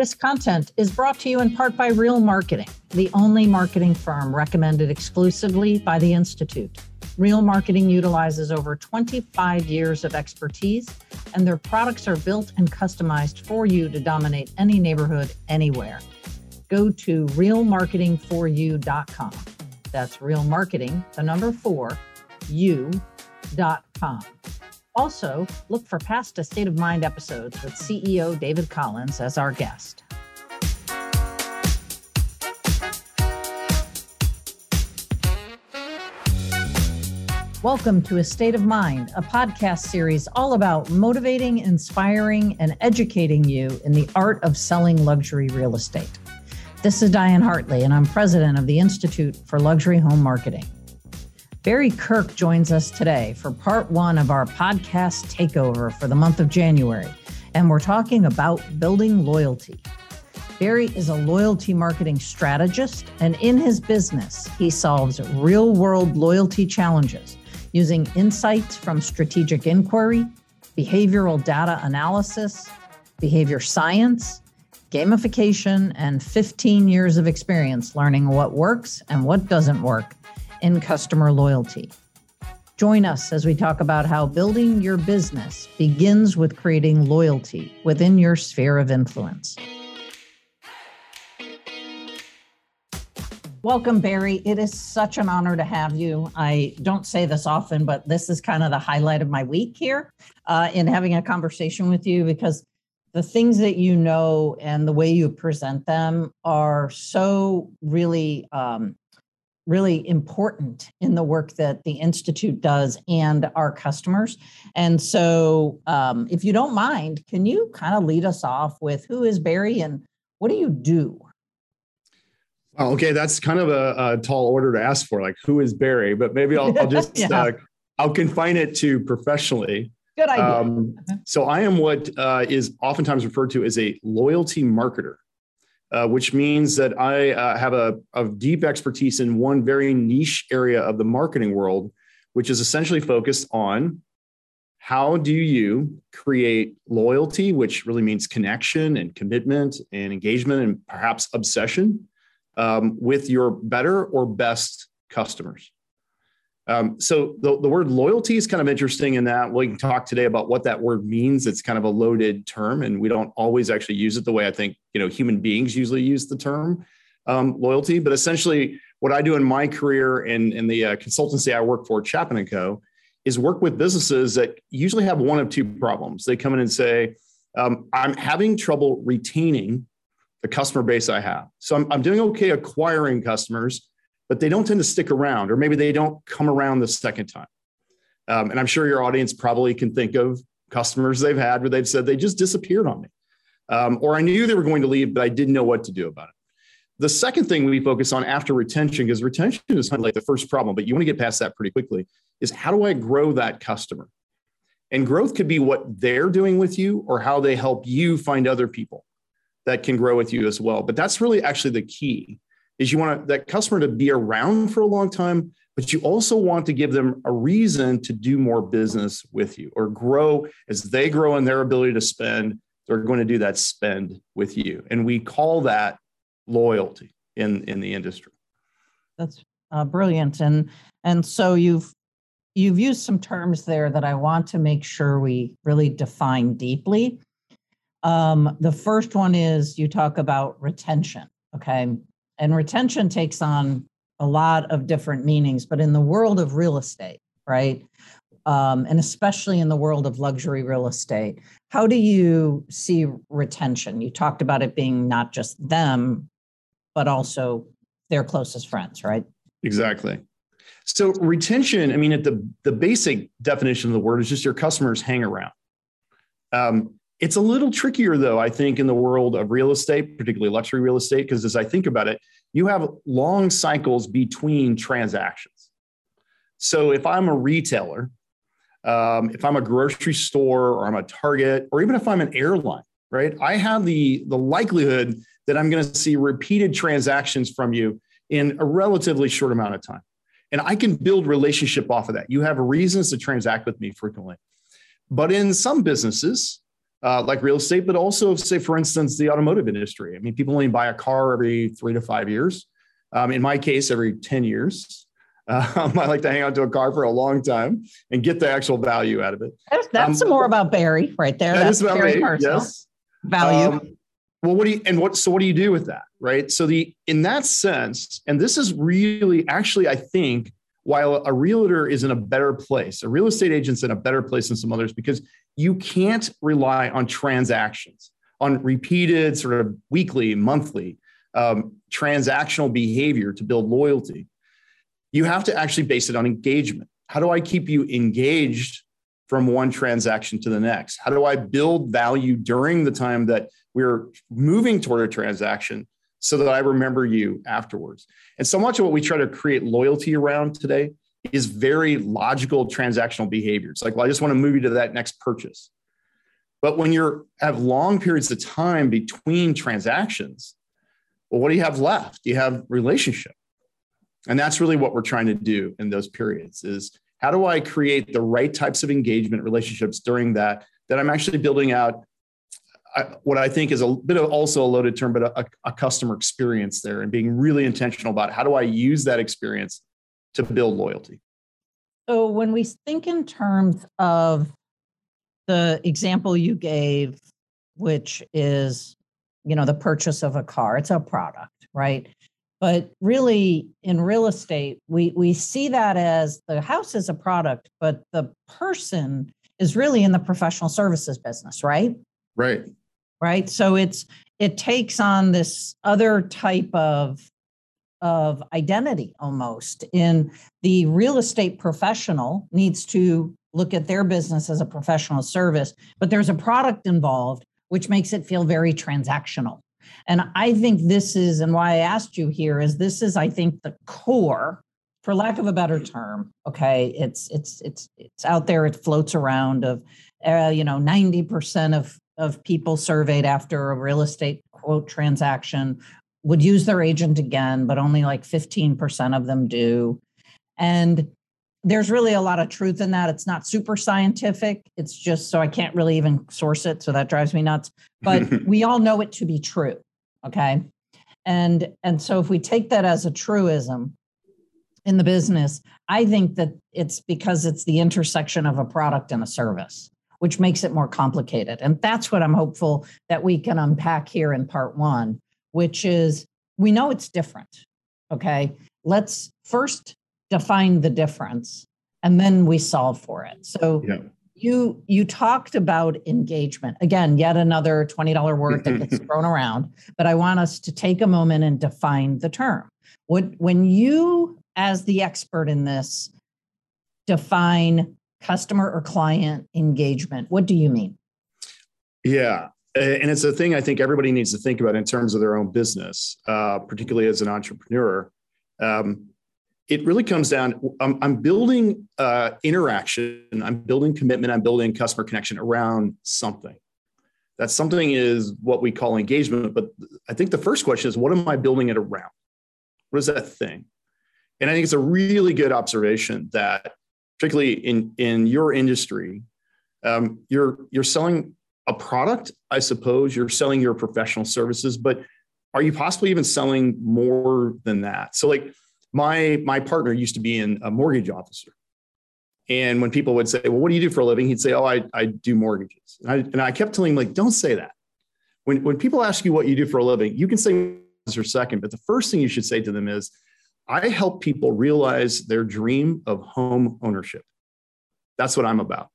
This content is brought to you in part by Real Marketing, the only marketing firm recommended exclusively by the Institute. Real Marketing utilizes over 25 years of expertise, and their products are built and customized for you to dominate any neighborhood anywhere. Go to realmarketingforyou.com. That's real marketing, the number four, you.com. Also, look for past A State of Mind episodes with CEO David Collins as our guest. Welcome to A State of Mind, a podcast series all about motivating, inspiring, and educating you in the art of selling luxury real estate. This is Diane Hartley, and I'm president of the Institute for Luxury Home Marketing. Barry Kirk joins us today for part one of our podcast takeover for the month of January, and we're talking about building loyalty. Barry is a loyalty marketing strategist, and in his business, he solves real world loyalty challenges using insights from strategic inquiry, behavioral data analysis, behavior science, gamification, and 15 years of experience learning what works and what doesn't work in customer loyalty. Join us as we talk about how building your business begins with creating loyalty within your sphere of influence. Welcome, Barry. It is such an honor to have you. I don't say this often, but this is kind of the highlight of my week here uh, in having a conversation with you because the things that you know and the way you present them are so really um, really important in the work that the institute does and our customers. And so um, if you don't mind can you kind of lead us off with who is barry and what do you do? Oh, okay that's kind of a, a, tall order to ask for like who is barry? But maybe i'll, I'll just yeah. uh, i'll confine it to professionally. Good idea. Um, so i am what uh, is oftentimes referred to as a loyalty marketer uh, which means that I uh, have a, a, deep expertise in one very niche area of the marketing world, which is essentially focused on how do you create loyalty, which really means connection and commitment and engagement and perhaps obsession um, with your better or best customers. Um, so the, the word loyalty is kind of interesting in that we can talk today about what that word means. It's kind of a loaded term, and we don't always actually use it the way I think you know human beings usually use the term um, loyalty. But essentially, what I do in my career and in the uh, consultancy I work for, Chapin and Co, is work with businesses that usually have one of two problems. They come in and say, um, "I'm having trouble retaining the customer base I have, so I'm, I'm doing okay acquiring customers." But they don't tend to stick around, or maybe they don't come around the second time. Um, and I'm sure your audience probably can think of customers they've had where they've said they just disappeared on me, um, or I knew they were going to leave, but I didn't know what to do about it. The second thing we focus on after retention, because retention is kind of like the first problem, but you want to get past that pretty quickly, is how do I grow that customer? And growth could be what they're doing with you or how they help you find other people that can grow with you as well. But that's really actually the key is you want that customer to be around for a long time, but you also want to give them a reason to do more business with you or grow as they grow in their ability to spend. They're going to do that spend with you, and we call that loyalty in in the industry. That's uh, brilliant, and and so you've you've used some terms there that I want to make sure we really define deeply. Um, the first one is you talk about retention. Okay, and retention takes on a lot of different meanings, but in the world of real estate, right? Um, and especially in the world of luxury real estate, how do you see retention? You talked about it being not just them, but also their closest friends, right? Exactly. So retention, I mean, at the the basic definition of the word is just your customers hang around. Um, it's a little trickier, though, I think, in the world of real estate, particularly luxury real estate, because as I think about it, you have long cycles between transactions. So if I'm a retailer, um, if I'm a grocery store or I'm a Target, or even if I'm an airline, right, I have the, the likelihood that I'm going to see repeated transactions from you in a relatively short amount of time. And I can build relationship off of that. You have reasons to transact with me frequently. But in some businesses, uh, like real estate, but also say, for instance, the automotive industry. I mean, people only buy a car every three to five years. Um, in my case, every 10 years. Um, I like to hang on to a car for a long time and get the actual value out of it. That's, that's um, more about Barry right there. That that's about very me. Yes. Value. Um, well, what do you and what so what do you do with that? Right. So the in that sense, and this is really actually, I think, while a realtor is in a better place, a real estate agent's in a better place than some others because you can't rely on transactions, on repeated sort of weekly, monthly um, transactional behavior to build loyalty. You have to actually base it on engagement. How do I keep you engaged from one transaction to the next? How do I build value during the time that we're moving toward a transaction so that I remember you afterwards? And so much of what we try to create loyalty around today is very logical transactional behavior. It's like, well, I just want to move you to that next purchase. But when you have long periods of time between transactions, well, what do you have left? You have relationship. And that's really what we're trying to do in those periods is how do I create the right types of engagement relationships during that, that I'm actually building out uh, what I think is a bit of also a loaded term, but a, a customer experience there and being really intentional about how do I use that experience to build loyalty. So when we think in terms of the example you gave, which is, you know, the purchase of a car, it's a product, right? But really in real estate, we we see that as the house is a product, but the person is really in the professional services business, right? Right. Right. So it's it takes on this other type of of identity almost in the real estate professional needs to look at their business as a professional service but there's a product involved which makes it feel very transactional. And i think this is and why i asked you here is this is i think the core for lack of a better term okay it's it's it's it's out there it floats around of uh, you know 90% of of people surveyed after a real estate quote transaction would use their agent again, but only like 15% of them do. And there's really a lot of truth in that. It's not super scientific. It's just so I can't really even source it. So that drives me nuts. But we all know it to be true. Okay. And and so if we take that as a truism in the business, I think that it's because it's the intersection of a product and a service, which makes it more complicated. And that's what I'm hopeful that we can unpack here in part one which is we know it's different. Okay. Let's first define the difference and then we solve for it. So yeah. you you talked about engagement. Again, yet another $20 word that gets mm-hmm. thrown around, but I want us to take a moment and define the term. What when you as the expert in this define customer or client engagement, what do you mean? Yeah, and it's a thing I think everybody needs to think about in terms of their own business, uh, particularly as an entrepreneur. Um, it really comes down. I'm, I'm building uh, interaction. I'm building commitment. I'm building customer connection around something. That something is what we call engagement. But I think the first question is, what am I building it around? What is that thing? And I think it's a really good observation that, particularly in in your industry, um, you're you're selling a product, I suppose you're selling your professional services, but are you possibly even selling more than that? So like my my partner used to be in a mortgage officer. And when people would say, well, what do you do for a living? He'd say, oh, I, I do mortgages. And I, and I kept telling him like, don't say that. When, when people ask you what you do for a living, you can say for a second, but the first thing you should say to them is, I help people realize their dream of home ownership. That's what I'm about.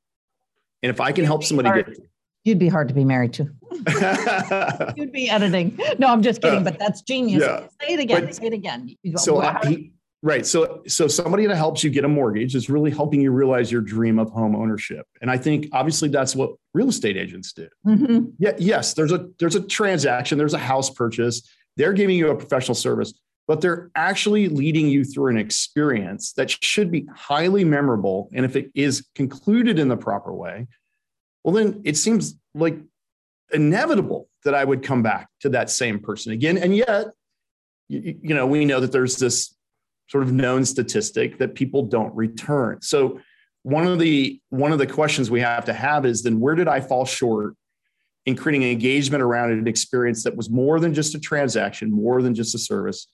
And if I can help somebody get You'd be hard to be married to. You'd be editing. No, I'm just kidding, uh, but that's genius. Yeah. Say it again. But, say it again. So he, right. So so somebody that helps you get a mortgage is really helping you realize your dream of home ownership. And I think obviously that's what real estate agents do. Mm-hmm. Yeah. Yes. There's a there's a transaction. There's a house purchase. They're giving you a professional service, but they're actually leading you through an experience that should be highly memorable. And if it is concluded in the proper way, well, then it seems like inevitable that I would come back to that same person again. And yet, you, you know, we know that there's this sort of known statistic that people don't return. So one of the one of the questions we have to have is then where did I fall short in creating engagement around an experience that was more than just a transaction, more than just a service.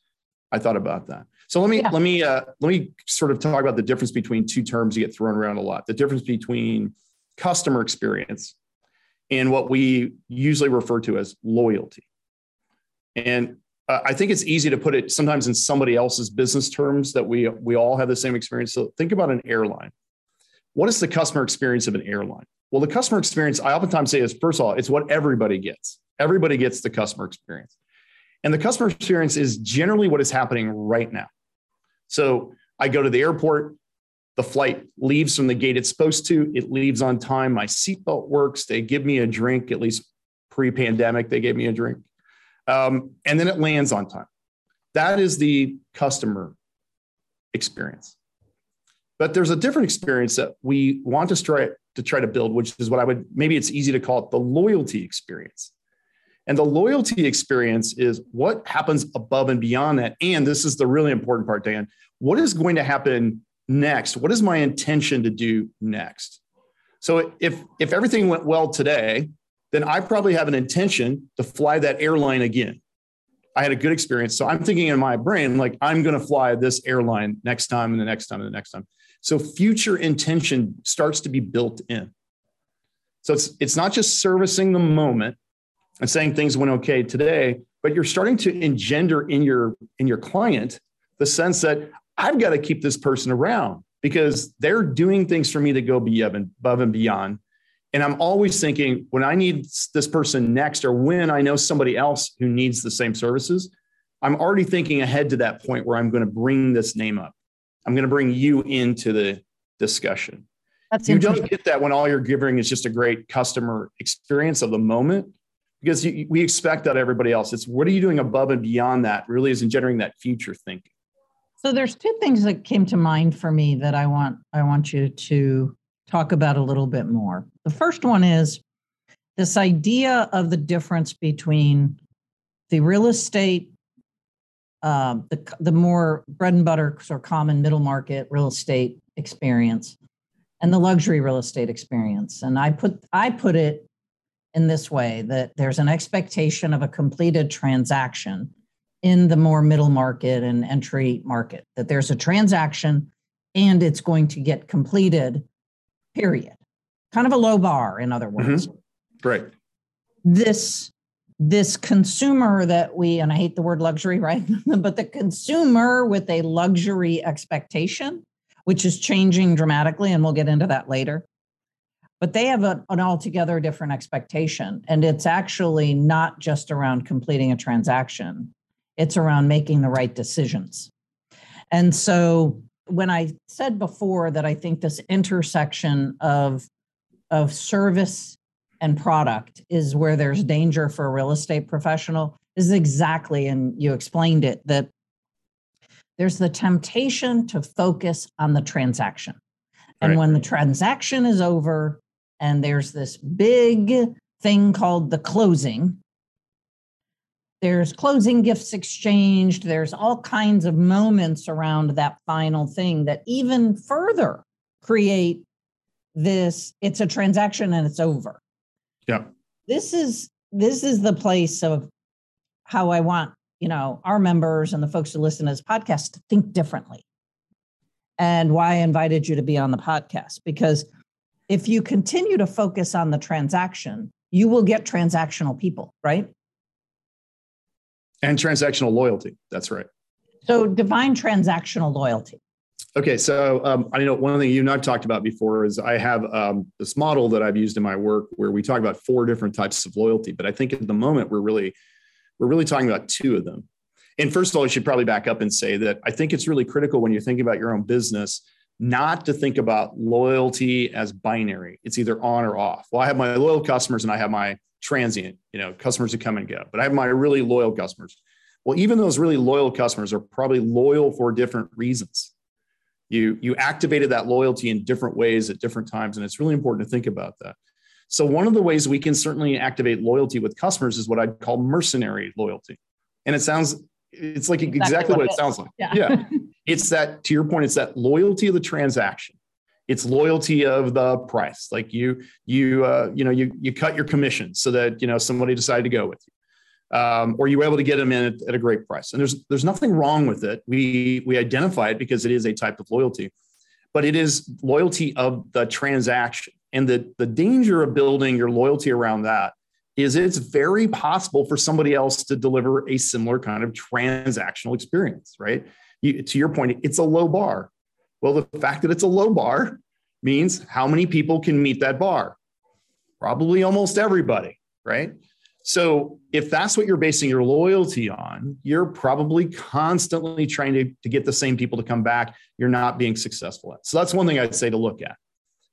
I thought about that. So let me yeah. let me uh, let me sort of talk about the difference between two terms that get thrown around a lot. The difference between customer experience and what we usually refer to as loyalty. And uh, I think it's easy to put it sometimes in somebody else's business terms that we we all have the same experience. So think about an airline. What is the customer experience of an airline? Well, the customer experience I oftentimes say is first of all, it's what everybody gets. Everybody gets the customer experience. And the customer experience is generally what is happening right now. So I go to the airport, the flight leaves from the gate it's supposed to, it leaves on time, my seatbelt works, they give me a drink, at least pre pandemic, they gave me a drink um, and then it lands on time. That is the customer experience. But there's a different experience that we want to try to try to build, which is what I would maybe it's easy to call it the loyalty experience. And the loyalty experience is what happens above and beyond that. And this is the really important part, Dan. What is going to happen next? What is my intention to do next? So if if everything went well today, then I probably have an intention to fly that airline again. I had a good experience. So I'm thinking in my brain, like, I'm going to fly this airline next time and the next time and the next time. So future intention starts to be built in. So it's, it's not just servicing the moment and saying things went okay today, but you're starting to engender in your in your client the sense that I've got to keep this person around because they're doing things for me that go above and beyond and I'm always thinking when I need this person next or when I know somebody else who needs the same services, I'm already thinking ahead to that point where I'm going to bring this name up. I'm going to bring you into the discussion. That's you don't get that when all you're giving is just a great customer experience of the moment because you, we expect that everybody else. It's what are you doing above and beyond that really is engendering that future thinking. So there's two things that came to mind for me that I want I want you to talk about a little bit more. The first one is this idea of the difference between the real estate, uh, the, the more bread and butter or common middle market real estate experience and the luxury real estate experience. And I put I put it in this way that there's an expectation of a completed transaction in the more middle market and entry market, that there's a transaction and it's going to get completed period. Kind of a low bar, in other mm-hmm. words. Mm-hmm. Right. This this consumer that we and I hate the word luxury, right? but the consumer with a luxury expectation, which is changing dramatically, and we'll get into that later. But they have a, an altogether different expectation. And it's actually not just around completing a transaction, it's around making the right decisions. And so when I said before that I think this intersection of of service and product is where there's danger for a real estate professional is exactly and you explained it that there's the temptation to focus on the transaction. And right. when the transaction is over and there's this big thing called the closing there's closing gifts exchanged. There's all kinds of moments around that final thing that even further create this it's a transaction and it's over. Yeah this is this is the place of how i want you know our members and the folks who listen to this podcast to think differently. And why i invited you to be on the podcast because if you continue to focus on the transaction you will get transactional people right and transactional loyalty. That's right. So define transactional loyalty. Okay, so um, I know one thing you and I've talked about before is I have um, this model that I've used in my work where we talk about four different types of loyalty, but I think at the moment we're really we're really talking about two of them. And first of all, I should probably back up and say that I think it's really critical when you're thinking about your own business not to think about loyalty as binary. It's either on or off. Well, I have my loyal customers and I have my transient, you know, customers who come and go. But I have my really loyal customers. Well, even those really loyal customers are probably loyal for different reasons. You you activated that loyalty in different ways at different times, and it's really important to think about that. So one of the ways we can certainly activate loyalty with customers is what I'd call mercenary loyalty. And it sounds it's like exactly, exactly what, what, it, sounds like. Yeah. yeah. it's that to your point, it's that loyalty of the transaction it's loyalty of the price. Like you you uh, you know you you cut your commission so that you know somebody decided to go with you. Um, or you were able to get them in at, at, a great price. And there's there's nothing wrong with it. We we identify it because it is a type of loyalty but it is loyalty of the transaction. And the the danger of building your loyalty around that is it's very possible for somebody else to deliver a similar kind of transactional experience right? You, to your point it's a low bar. Well, the fact that it's a low bar means how many people can meet that bar? Probably almost everybody, right? So if that's what you're basing your loyalty on, you're probably constantly trying to, to get the same people to come back. You're not being successful at. So that's one thing I'd say to look at.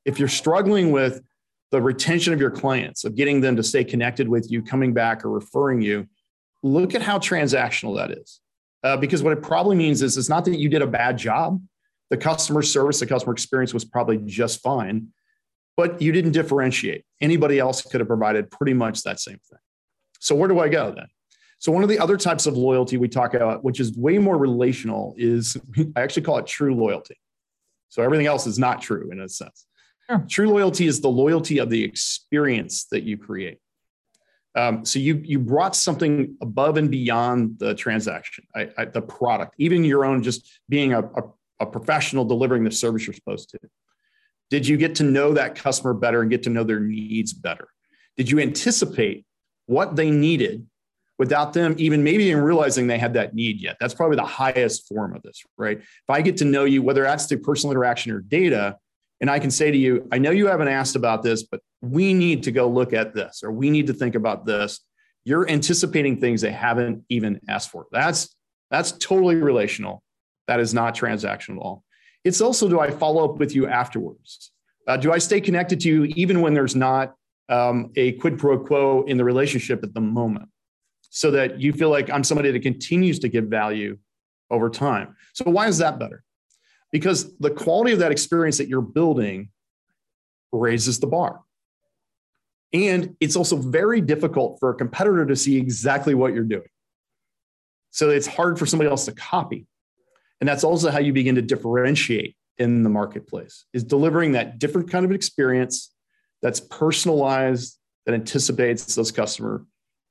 If you're struggling with the retention of your clients, of getting them to stay connected with you, coming back or referring you, look at how transactional that is. Uh, because what it probably means is it's not that you did a bad job the customer service, the customer experience was probably just fine, but you didn't differentiate. Anybody else could have provided pretty much that same thing. So where do I go then? So one of the other types of loyalty we talk about, which is way more relational, is I actually call it true loyalty. So everything else is not true in a sense. Sure. True loyalty is the loyalty of the experience that you create. Um, so you you brought something above and beyond the transaction, I, I, the product, even your own just being a, a a professional delivering the service you're supposed to? Did you get to know that customer better and get to know their needs better? Did you anticipate what they needed without them even maybe even realizing they had that need yet? That's probably the highest form of this, right? If I get to know you, whether that's through personal interaction or data, and I can say to you, I know you haven't asked about this, but we need to go look at this or we need to think about this. You're anticipating things they haven't even asked for. That's that's totally relational. That is not transactional at all. It's also do I follow up with you afterwards? Uh, do I stay connected to you even when there's not um, a quid pro quo in the relationship at the moment? So that you feel like I'm somebody that continues to give value over time. So, why is that better? Because the quality of that experience that you're building raises the bar. And it's also very difficult for a competitor to see exactly what you're doing. So it's hard for somebody else to copy. And that's also how you begin to differentiate in the marketplace is delivering that different kind of experience that's personalized, that anticipates those customer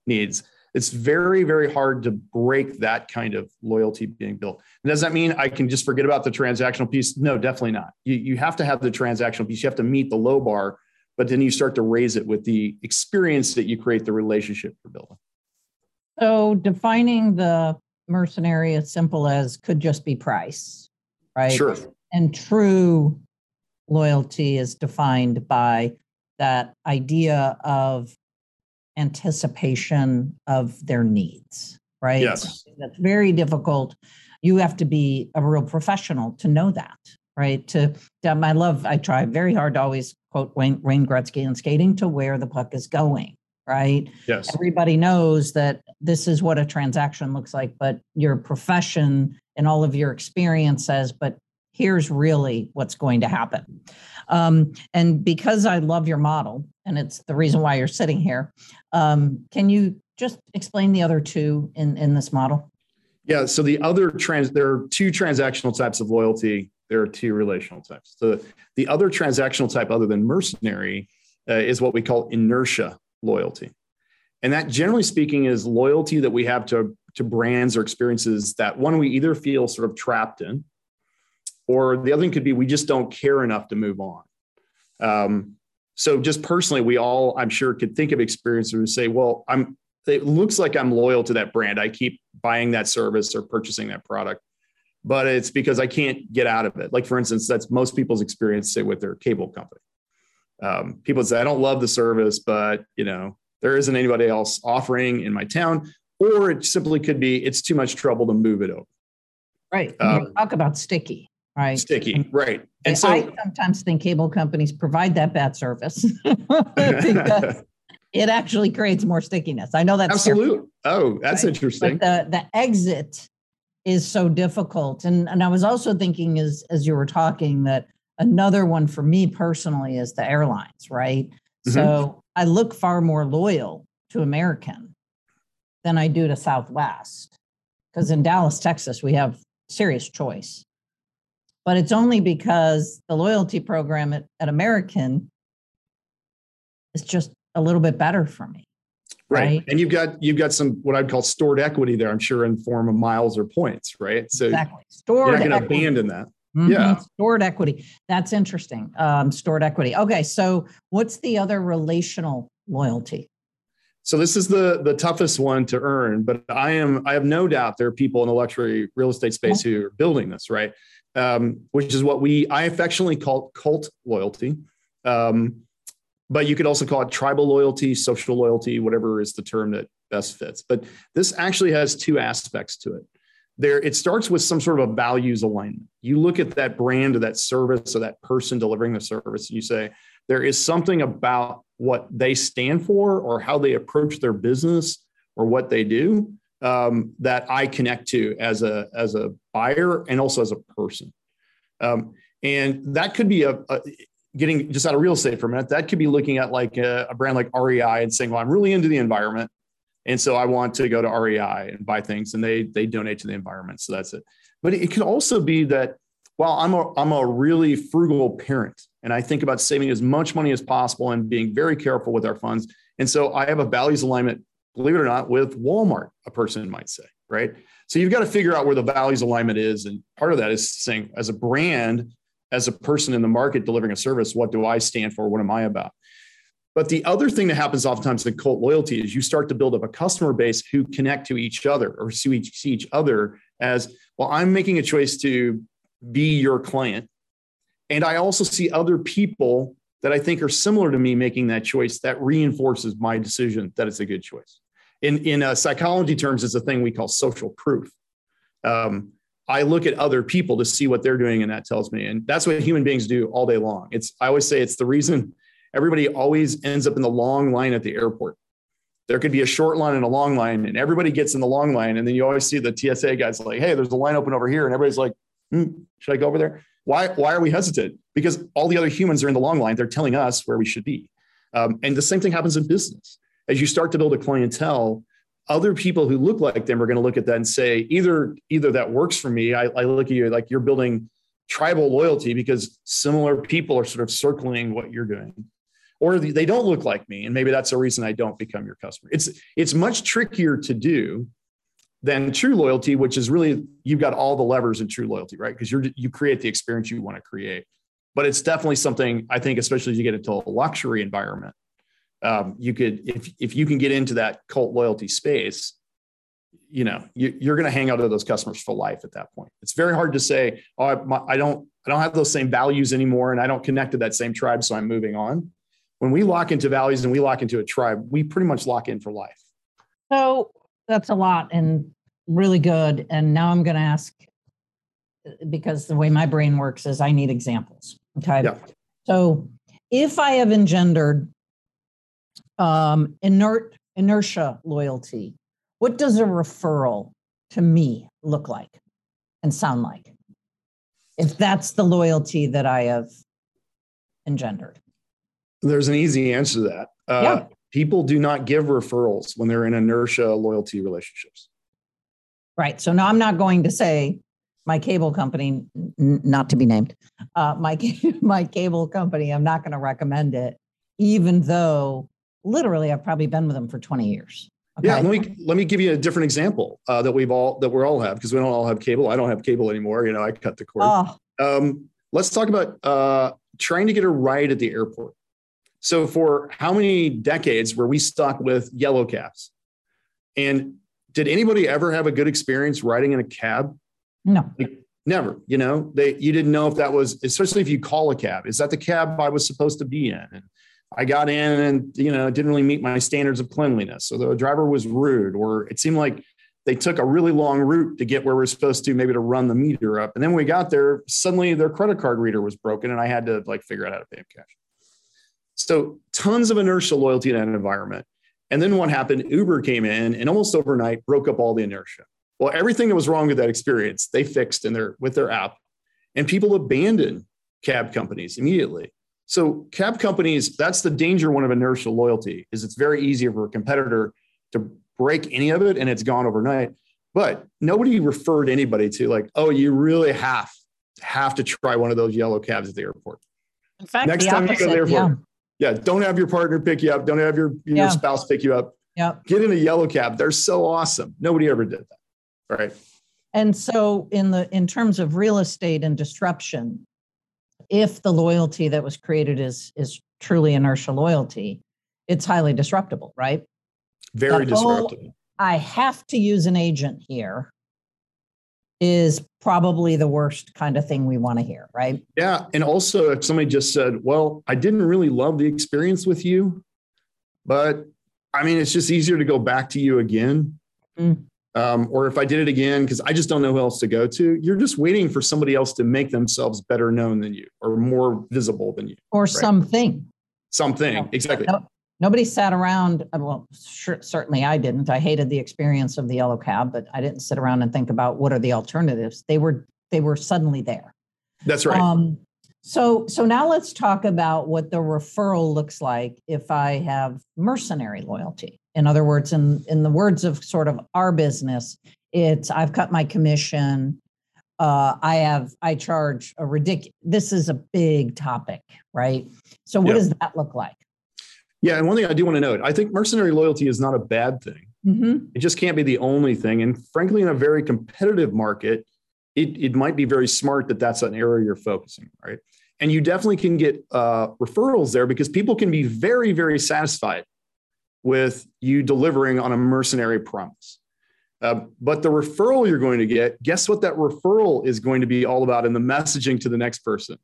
needs. It's very, very hard to break that kind of loyalty being built. And does that mean I can just forget about the transactional piece? No, definitely not. You, you have to have the transactional piece. You have to meet the low bar, but then you start to raise it with the experience that you create the relationship you're building. So defining the mercenary as simple as could just be price, right? Sure. And true loyalty is defined by that idea of anticipation of their needs, right? Yes. That's very difficult. You have to be a real professional to know that, right? To, um, I love, I try very hard to always quote Wayne, Wayne Gretzky in skating to where the puck is going, right? Yes. Everybody knows that this is what a transaction looks like, but your profession and all of your experience says, but here's really what's going to happen. Um, and because I love your model, and it's the reason why you're sitting here, um, can you just explain the other two in, in this model? Yeah. So the other trans, there are two transactional types of loyalty. There are two relational types. So the other transactional type, other than mercenary, uh, is what we call inertia loyalty. And that generally speaking is loyalty that we have to, to brands or experiences that one we either feel sort of trapped in, or the other thing could be we just don't care enough to move on. Um, so just personally, we all, I'm sure, could think of experiences who say, well, I'm it looks like I'm loyal to that brand. I keep buying that service or purchasing that product, but it's because I can't get out of it. Like for instance, that's most people's experience say with their cable company. Um, people say, I don't love the service, but you know, there isn't anybody else offering in my town, or it simply could be it's too much trouble to move it over. Right. Um, talk about sticky, right? Sticky, right. And so I sometimes think cable companies provide that bad service because it actually creates more stickiness. I know that's absolute. Oh, that's right? interesting. But the the exit is so difficult. And and I was also thinking as as you were talking that another one for me personally is the airlines, right? Mm-hmm. So I look far more loyal to American than I do to Southwest. Because in Dallas, Texas, we have serious choice. but it's only because the loyalty program at, at American is just a little bit better for me. Right. right. And you've got you've got some what I'd call stored equity there, I'm sure, in form of miles or points, right? So exactly. stored you're not going to abandon that. Mm-hmm. Yeah. Stored equity. That's interesting. Um, stored equity. Okay. So what's the other relational loyalty? So this is the the toughest one to earn, but I am I have no doubt there are people in the luxury real estate space who are building this, right? Um, which is what we I affectionately call cult loyalty. Um, but you could also call it tribal loyalty, social loyalty, whatever is the term that best fits. But this actually has two aspects to it. There, it starts with some sort of a values alignment. You look at that brand or that service or that person delivering the service, and you say, there is something about what they stand for or how they approach their business or what they do um, that I connect to as a as a buyer and also as a person. Um, and that could be a, a getting just out of real estate for a minute, that could be looking at like a, a, brand like REI and saying, well, I'm really into the environment. And so I want to go to REI and buy things and they, they donate to the environment. So that's it. But it could also be that, well, I'm a, I'm a really frugal parent and I think about saving as much money as possible and being very careful with our funds. And so I have a values alignment, believe it or not, with Walmart, a person might say, right? So you've got to figure out where the values alignment is. And part of that is saying, as a brand, as a person in the market delivering a service, what do I stand for? What am I about? But the other thing that happens oftentimes in cult loyalty is you start to build up a customer base who connect to each other or see each, see each other as, well, I'm making a choice to be your client. And I also see other people that I think are similar to me making that choice that reinforces my decision that it's a good choice. In, in uh, psychology terms, it's a thing we call social proof. Um, I look at other people to see what they're doing, and that tells me. And that's what human beings do all day long. It's I always say it's the reason everybody always ends up in the long line at the airport. There could be a short line and a long line, and everybody gets in the long line. And then you always see the TSA guys like, "Hey, there's a line open over here," and everybody's like, hmm, "Should I go over there?" Why? Why are we hesitant? Because all the other humans are in the long line. They're telling us where we should be. Um, and the same thing happens in business. As you start to build a clientele, other people who look like them are going to look at that and say either either that works for me I, I, look at you like you're building tribal loyalty because similar people are sort of circling what you're doing or they don't look like me and maybe that's a reason i don't become your customer. It's it's much trickier to do than true loyalty which is really you've got all the levers in true loyalty right? Because you're you create the experience you want to create. But it's definitely something i think especially as you get into a luxury environment um, you could if if you can get into that cult loyalty space you know you, are going to hang out with those customers for life at that point. It's very hard to say oh I, my, I, don't i don't have those same values anymore and i don't connect to that same tribe so i'm moving on when we lock into values and we lock into a tribe we pretty much lock in for life so that's a lot and really good and now i'm going to ask because the way my brain works is i need examples okay yeah. so if i have engendered um, inert inertia loyalty. What does a referral to me look like and sound like? If that's the loyalty that I have engendered. There's an easy answer to that. Uh, yeah. People do not give referrals when they're in inertia loyalty relationships. Right. So now I'm not going to say my cable company, n- not to be named, uh, my my cable company. I'm not going to recommend it, even though literally I've probably been with them for 20 years. Okay? Yeah, let me let me give you a different example uh, that we've all that we all have because we don't all have cable. I don't have cable anymore. You know, I cut the cord. Oh. Um, let's talk about uh, trying to get a ride at the airport. So, for how many decades were we stuck with yellow cabs? And did anybody ever have a good experience riding in a cab? No. Like, never. You know, they you didn't know if that was, especially if you call a cab. Is that the cab I was supposed to be in? And I got in and you know it didn't really meet my standards of cleanliness. So the driver was rude, or it seemed like they took a really long route to get where we are supposed to, maybe to run the meter up. And then when we got there, suddenly their credit card reader was broken, and I had to like figure out how to pay them cash. So tons of inertia loyalty in that environment. And then what happened? Uber came in and almost overnight broke up all the inertia. Well, everything that was wrong with that experience, they fixed in their with their app, and people abandoned cab companies immediately. So cab companies, that's the danger one of inertial loyalty is it's very easy for a competitor to break any of it and it's gone overnight. But nobody referred anybody to like, oh, you really have have to try one of those yellow cabs at the airport. In fact, next time opposite, you go to the airport, yeah. don't have your partner pick you up. Don't have your, your yeah. spouse pick you up. Yeah. Get in a yellow cab. They're so awesome. Nobody ever did that. Right. And so in the in terms of real estate and disruption, if the loyalty that was created is is truly inertia loyalty, it's highly disruptible, right? Very disruptible. I have to use an agent here is probably the worst kind of thing we want to hear, right? Yeah. And also, if somebody just said, Well, I didn't really love the experience with you, but I mean, it's just easier to go back to you again. Mm. Um, or if I did it again, because I just don't know who else to go to, you're just waiting for somebody else to make themselves better known than you or more visible than you. Or right? something. Something. exactly. No, nobody sat around. Uh, well, sure, certainly I didn't. I hated the experience of the yellow cab, but I didn't sit around and think about what are the alternatives. They were they were suddenly there. That's right. Um, so so now let's talk about what the referral looks like if I have mercenary loyalty. In other words, in in the words of sort of our business, it's I've cut my commission. Uh, I have I charge a ridiculous. This is a big topic, right? So what does that look like? Yeah, and one thing I do want to note, I think mercenary loyalty is not a bad thing. Mm-hmm. It just can't be the only thing. And frankly, in a very competitive market, it, it might be very smart that that's an area you're focusing, on, right? And you definitely can get uh, referrals there because people can be very, very satisfied with you delivering on a mercenary promise. Uh, but the referral you're going to get, guess what that referral is going to be all about in the messaging to the next person?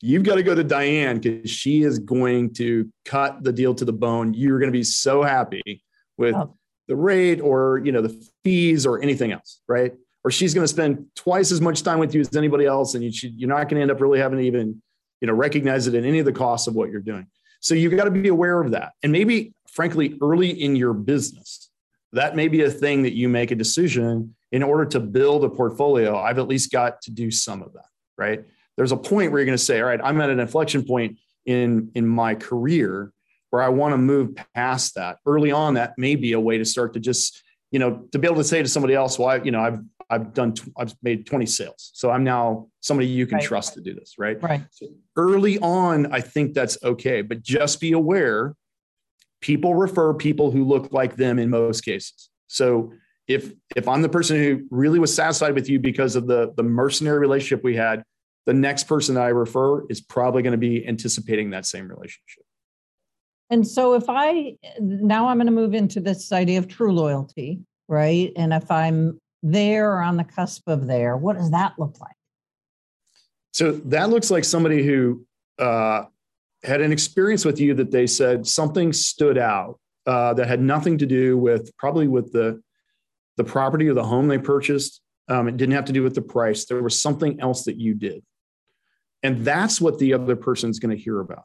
You've got to go to Diane because she is going to cut the deal to the bone. You're going to be so happy with oh. the rate or you know the fees or anything else, right? Or she's going to spend twice as much time with you as anybody else, and you should, you're not going to end up really having to even you know recognize it in any of the costs of what you're doing. So you've got to be aware of that, and maybe frankly early in your business, that may be a thing that you make a decision in order to build a portfolio. I've at least got to do some of that, right? There's a point where you're going to say, all right, I'm at an inflection point in in my career where I want to move past that. Early on, that may be a way to start to just, you know, to be able to say to somebody else, well, I, you know, I've I've done I've made 20 sales. So I'm now somebody you can right. trust to do this, right? Right. So early on, I think that's okay, but just be aware people refer people who look like them in most cases. So if if I'm the person who really was satisfied with you because of the the mercenary relationship we had, the next person that I refer is probably going to be anticipating that same relationship. And so if I now I'm going to move into this idea of true loyalty, right? And if I'm there or on the cusp of there, what does that look like? So that looks like somebody who uh, had an experience with you that they said something stood out uh, that had nothing to do with probably with the the property or the home they purchased. Um, it didn't have to do with the price. There was something else that you did. And that's what the other person's going to hear about.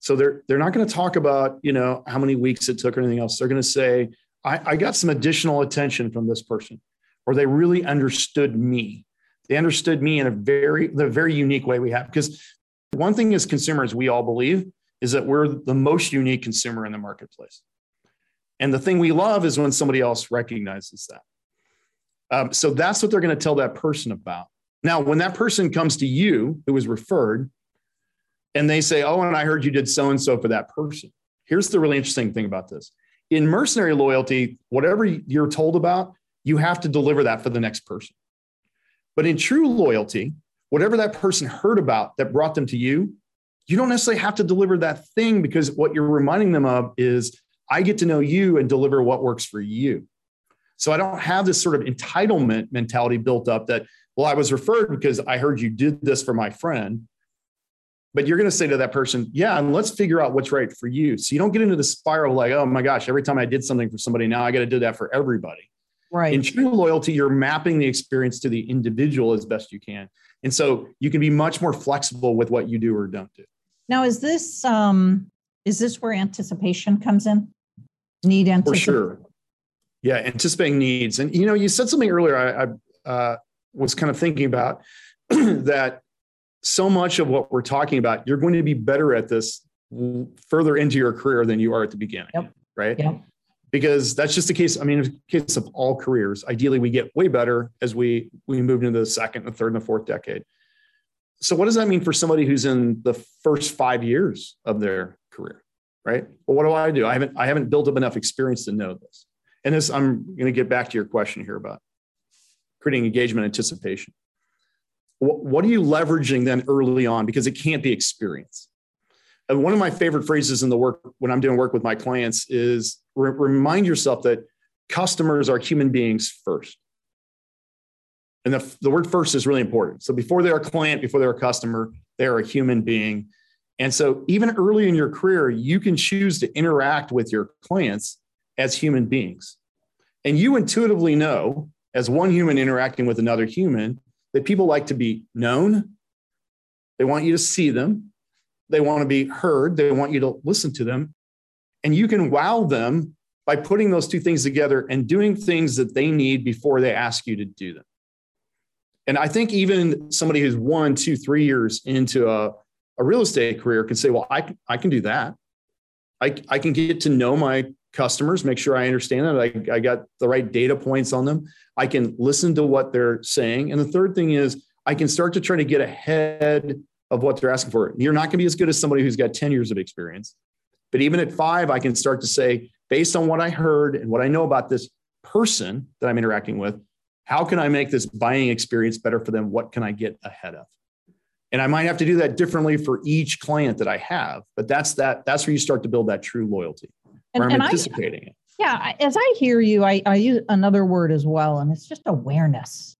So they're they're not going to talk about, you know, how many weeks it took or anything else. They're going to say, I, I got some additional attention from this person, or they really understood me. They understood me in a very, the very unique way we have. Because one thing as consumers, we all believe is that we're the most unique consumer in the marketplace. And the thing we love is when somebody else recognizes that. Um, so that's what they're going to tell that person about. Now, when that person comes to you who was referred and they say, Oh, and I heard you did so and so for that person. Here's the really interesting thing about this in mercenary loyalty, whatever you're told about, you have to deliver that for the next person. But in true loyalty, whatever that person heard about that brought them to you, you don't necessarily have to deliver that thing because what you're reminding them of is I get to know you and deliver what works for you. So I don't have this sort of entitlement mentality built up that well, I was referred because I heard you did this for my friend. But you're going to say to that person, yeah, and let's figure out what's right for you. So you don't get into the spiral like, oh my gosh, every time I did something for somebody, now I got to do that for everybody. Right. In true loyalty, you're mapping the experience to the individual as best you can. And so you can be much more flexible with what you do or don't do. Now, is this um is this where anticipation comes in? Need anticipation. For sure. Yeah, anticipating needs. And you know, you said something earlier. I, I uh, was kind of thinking about that so much of what we're talking about, you're going to be better at this further into your career than you are at the beginning. Yep. Right. Yep. because that's just the case. I mean, in the case of all careers, ideally we get way better as we we move into the second, the third, and the fourth decade. So, what does that mean for somebody who's in the first five years of their career? Right. Well, what do I do? I haven't I haven't built up enough experience to know this. And this, I'm going to get back to your question here about creating engagement anticipation. What, what are you leveraging then early on? Because it can't be experience. And one of my favorite phrases in the work when I'm doing work with my clients is re- remind yourself that customers are human beings first. And the, the word first is really important. So before they're a client, before they're a customer, they're a human being. And so even early in your career, you can choose to interact with your clients as human beings. And you intuitively know, as one human interacting with another human, that people like to be known. They want you to see them. They want to be heard. They want you to listen to them. And you can wow them by putting those two things together and doing things that they need before they ask you to do them. And I think even somebody who's one, two, three years into a, a real estate career can say, well, I, I can do that. I, I can get to know my customers, make sure I understand that I, I got the right data points on them. I can listen to what they're saying. And the third thing is I can start to try to get ahead of what they're asking for. You're not going to be as good as somebody who's got 10 years of experience. But even at five, I can start to say, based on what I heard and what I know about this person that I'm interacting with, how can I make this buying experience better for them? What can I get ahead of? And I might have to do that differently for each client that I have, but that's that. That's where you start to build that true loyalty. And, I'm anticipating I, it. Yeah, as I hear you, I, I use another word as well, and it's just awareness,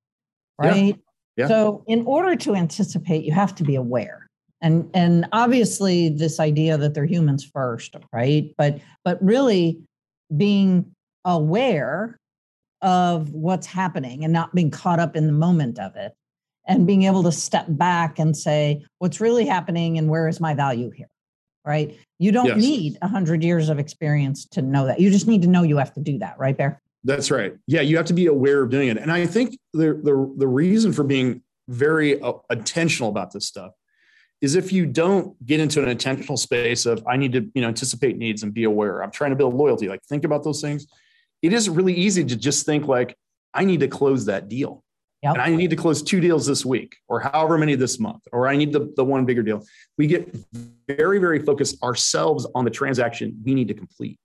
right? Yeah. yeah. So, in order to anticipate, you have to be aware and and obviously this idea that they're humans first right but but really being aware of what's happening and not being caught up in the moment of it and being able to step back and say what's really happening and where is my value here right you don't yes. need 100 years of experience to know that you just need to know you have to do that right there that's right yeah you have to be aware of doing it and i think the the, the reason for being very uh, intentional about this stuff is if you don't get into an intentional space of I need to, you know, anticipate needs and be aware. I'm trying to build loyalty. Like think about those things. It is really easy to just think like I need to close that deal. Yep. And I need to close two deals this week or however many this month, or I need the, the one bigger deal. We get very, very focused ourselves on the transaction we need to complete.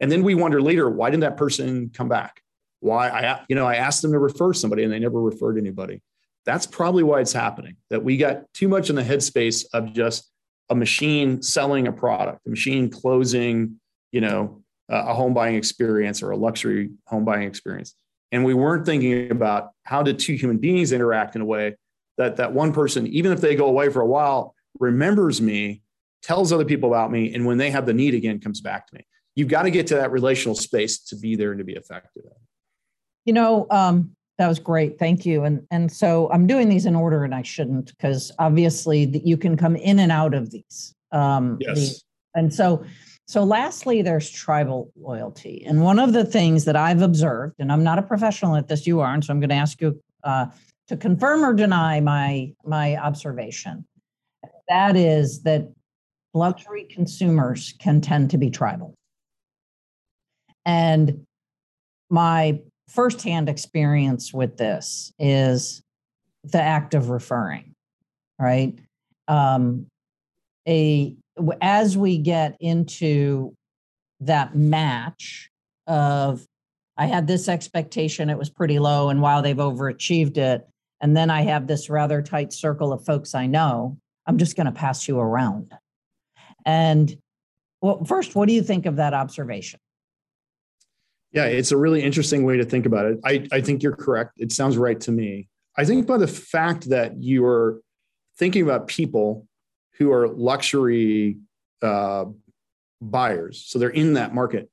And then we wonder later, why didn't that person come back? Why I, you know, I asked them to refer somebody and they never referred anybody that's probably why it's happening that we got too much in the headspace of just a machine selling a product a machine closing you know a home buying experience or a luxury home buying experience and we weren't thinking about how did two human beings interact in a way that that one person even if they go away for a while remembers me tells other people about me and when they have the need again comes back to me you've got to get to that relational space to be there and to be effective you know um, that was great. Thank you. And and so I'm doing these in order and I shouldn't because obviously you can come in and out of these. Um yes. These, and so so lastly there's tribal loyalty. And one of the things that I've observed and I'm not a professional at this you are and so I'm going to ask you uh, to confirm or deny my my observation. That is that luxury consumers can tend to be tribal. And my firsthand experience with this is the act of referring, right? Um, a as we get into that match of I had this expectation, it was pretty low, and wow, they've overachieved it. And then I have this rather tight circle of folks I know. I'm just going to pass you around. And well, first, what do you think of that observation? Yeah, it's a really interesting way to think about it. I, I think you're correct. It sounds right to me. I think by the fact that you are thinking about people who are luxury uh, buyers, so they're in that market,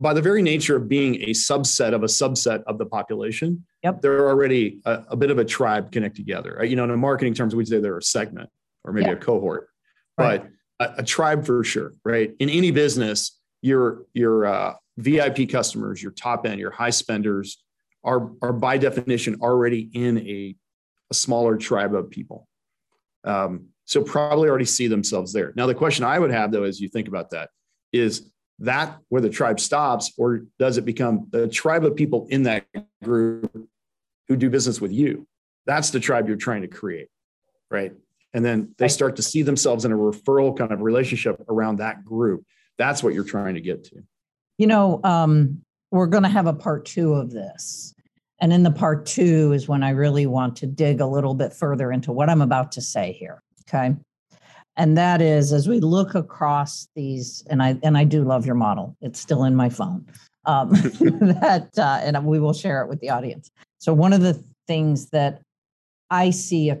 by the very nature of being a subset of a subset of the population, yep. they're already a, a bit of a tribe connected together. You know, in marketing terms, we'd say they're a segment or maybe yeah. a cohort, right. but a, a, tribe for sure, right? In any business, you're you're uh, VIP customers, your top end, your high spenders are, are by definition already in a, a smaller tribe of people. Um, so probably already see themselves there. Now, the question I would have though, as you think about that, is that where the tribe stops, or does it become the tribe of people in that group who do business with you? That's the tribe you're trying to create, right? And then they start to see themselves in a referral kind of relationship around that group. That's what you're trying to get to. You know, um, we're going to have a part two of this. And in the part two is when I really want to dig a little bit further into what I'm about to say here. Okay. And that is as we look across these, and I and I do love your model. It's still in my phone. Um, that uh, and we will share it with the audience. So one of the things that I see a,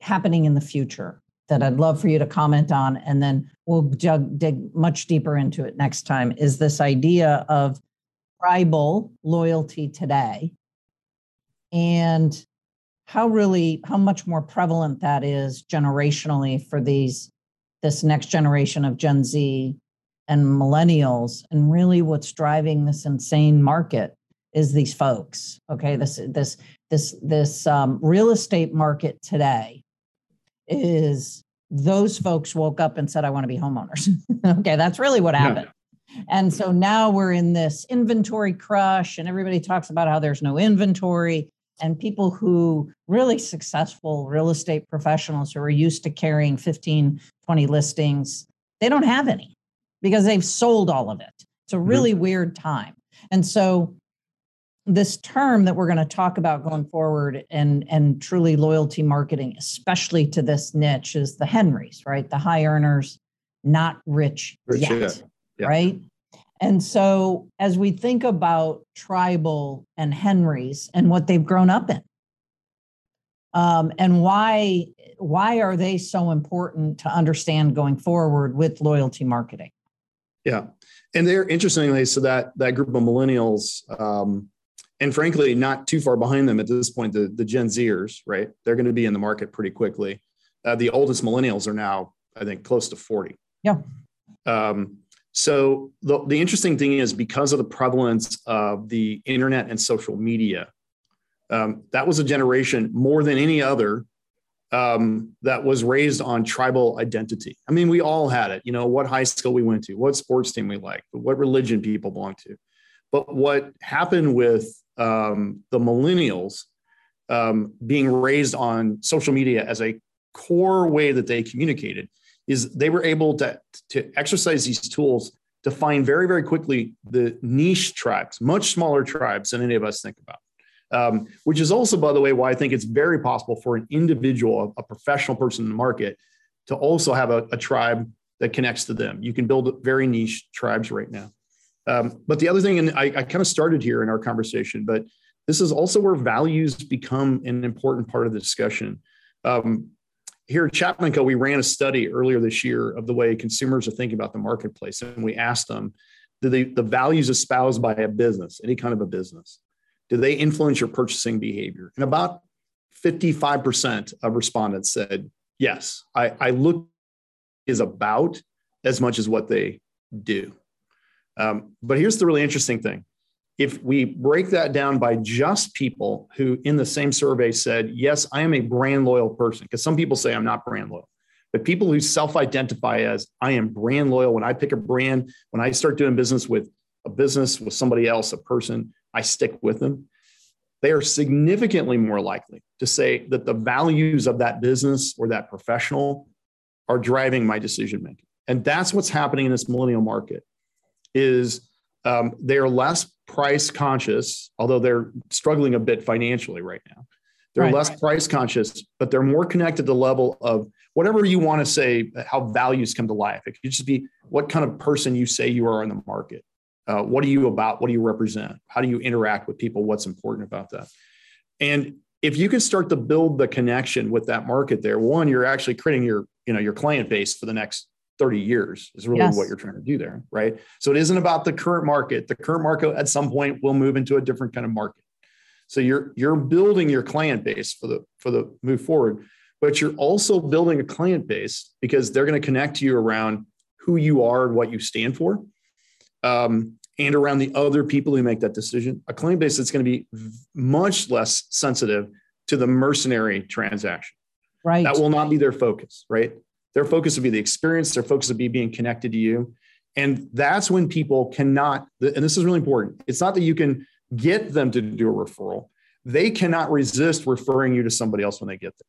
happening in the future that I'd love for you to comment on, and then we'll jug, dig much deeper into it next time, is this idea of tribal loyalty today and how really how much more prevalent that is generationally for these this next generation of gen z and millennials and really what's driving this insane market is these folks okay? This this this this um, real estate market today is those folks woke up and said i want to be homeowners. Okay that's really what happened. Yeah. and so now we're in this inventory crush and everybody talks about how there's no inventory and people who really successful real estate professionals who are used to carrying 15 20 listings they don't have any because they've sold all of it it's a mm-hmm. really mm-hmm. weird time and so this term that we're going to talk about going forward and and truly loyalty marketing especially to this niche is the henrys right the high earners not rich, rich yet yeah. Yeah. right and so, as we think about tribal and Henrys and what they've grown up in, um, and why why are they so important to understand going forward with loyalty marketing? Yeah, and they're interestingly so that that group of millennials, um, and frankly, not too far behind them at this point, the the Gen Zers, right? They're going to be in the market pretty quickly. Uh, the oldest millennials are now, I think, close to forty. Yeah. Um, so the, the interesting thing is because of the prevalence of the internet and social media, um, that was a generation more than any other um, that was raised on tribal identity. I mean, we all had it. You know, what high school we went to, what sports team we liked, what religion people belong to. But what happened with um, the millennials um, being raised on social media as a core way that they communicated is they were able to, to exercise these tools to find very, very quickly the niche tribes, much smaller tribes than any of us think about. Um, which is also, by the way, why I think it's very possible for an individual, a professional person in the market, to also have a, a tribe that connects to them. You can build very niche tribes right now. Um, but the other thing, and I, I kind of started here in our conversation, but this is also where values become an important part of the discussion. Um, here at Chapman Co., we ran a study earlier this year of the way consumers are thinking about the marketplace. And we asked them, do they, the values espoused by a business, any kind of a business, do they influence your purchasing behavior? And about 55% of respondents said, yes, I, I look is about as much as what they do. Um, but here's the really interesting thing if we break that down by just people who in the same survey said, yes, I am a brand loyal person, because some people say I'm not brand loyal, but people who self identify as I am brand loyal, when I pick a brand, when I start doing business with a business, with somebody else, a person, I stick with them. They are significantly more likely to say that the values of that business or that professional are driving my decision making. And that's what's happening in this millennial market is um, they are less price conscious, although they're struggling a bit financially right now. They're right, less right. price conscious, but they're more connected to the level of whatever you want to say, how values come to life. It could just be what kind of person you say you are in the market. Uh, what are you about? What do you represent? How do you interact with people? What's important about that? And if you can start to build the connection with that market there, one, you're actually creating your, you know, your client base for the next 30 years is really yes. what you're trying to do there, right? So it isn't about the current market. The current market at some point will move into a different kind of market. So you're you're building your client base for the for the move forward, but you're also building a client base because they're going to connect to you around who you are and what you stand for, um, and around the other people who make that decision. A client base that's going to be much less sensitive to the mercenary transaction. Right. That will not be their focus, right? Their focus would be the experience. Their focus would be being connected to you. And that's when people cannot, and this is really important. It's not that you can get them to do a referral, they cannot resist referring you to somebody else when they get there.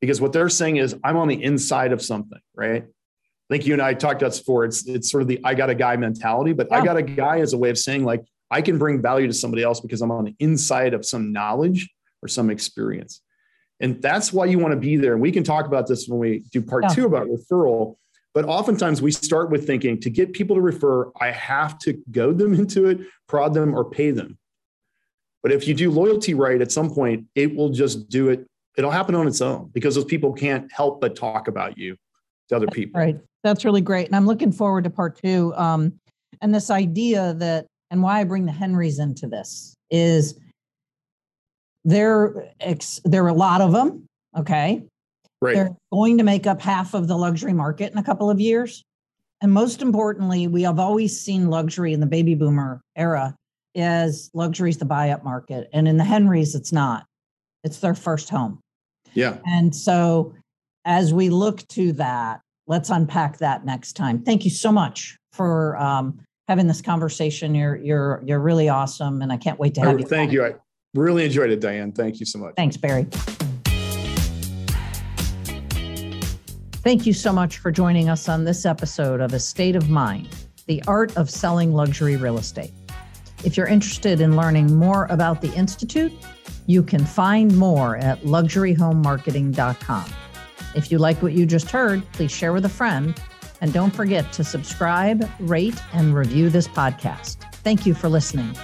Because what they're saying is, I'm on the inside of something, right? I think you and I talked about this before. It's, it's sort of the I got a guy mentality, but yeah. I got a guy as a way of saying, like, I can bring value to somebody else because I'm on the inside of some knowledge or some experience. And that's why you want to be there. And we can talk about this when we do part yeah. two about referral. But oftentimes we start with thinking to get people to refer, I have to goad them into it, prod them, or pay them. But if you do loyalty right, at some point, it will just do it. It'll happen on its own because those people can't help but talk about you to other people. Right. That's really great. And I'm looking forward to part two. Um, and this idea that, and why I bring the Henrys into this is there, there are a lot of them. Okay. Right. They're going to make up half of the luxury market in a couple of years. And most importantly, we have always seen luxury in the baby boomer era as luxury is the buy up market. And in the Henrys, it's not, it's their first home. Yeah. And so as we look to that, let's unpack that next time. Thank you so much for um, having this conversation. You're you're you're really awesome, and I can't wait to have oh, you. Thank back. you. I really enjoyed it, Diane. Thank you so much. Thanks, Barry. Thank you so much for joining us on this episode of Estate of Mind The Art of Selling Luxury Real Estate. If you're interested in learning more about the Institute, you can find more at luxuryhomemarketing.com. If you like what you just heard, please share with a friend. And don't forget to subscribe, rate, and review this podcast. Thank you for listening.